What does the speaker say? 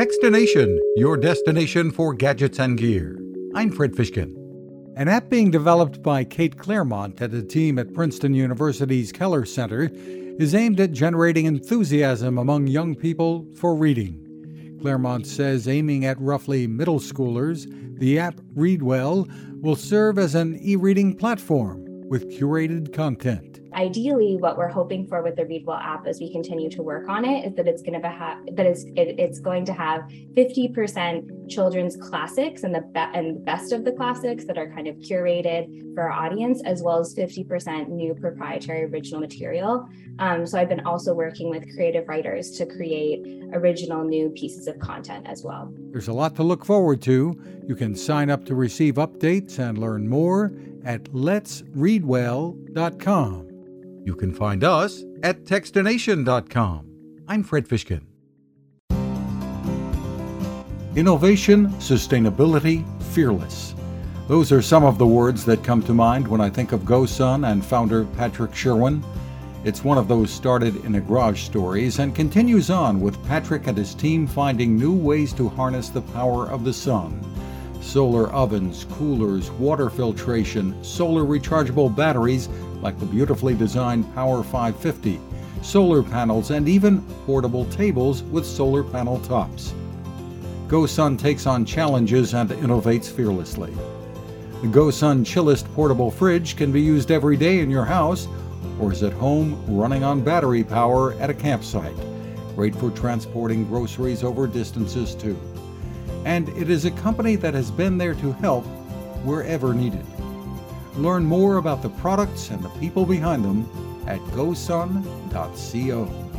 Techstination, your destination for gadgets and gear. I'm Fred Fishkin. An app being developed by Kate Claremont and a team at Princeton University's Keller Center is aimed at generating enthusiasm among young people for reading. Claremont says aiming at roughly middle schoolers, the app ReadWell will serve as an e reading platform with curated content ideally what we're hoping for with the readwell app as we continue to work on it is that it's going to have it, it's going to have 50% children's classics and the be- and best of the classics that are kind of curated for our audience as well as 50% new proprietary original material. Um, so i've been also working with creative writers to create original new pieces of content as well. There's a lot to look forward to. You can sign up to receive updates and learn more at letsreadwell.com you can find us at Techstination.com. I'm Fred Fishkin. Innovation, sustainability, fearless. Those are some of the words that come to mind when I think of GoSun and founder Patrick Sherwin. It's one of those started in a garage stories and continues on with Patrick and his team finding new ways to harness the power of the sun. Solar ovens, coolers, water filtration, solar rechargeable batteries like the beautifully designed Power 550, solar panels, and even portable tables with solar panel tops. GoSun takes on challenges and innovates fearlessly. The GoSun Chillist portable fridge can be used every day in your house or is at home running on battery power at a campsite. Great for transporting groceries over distances too. And it is a company that has been there to help wherever needed. Learn more about the products and the people behind them at gosun.co.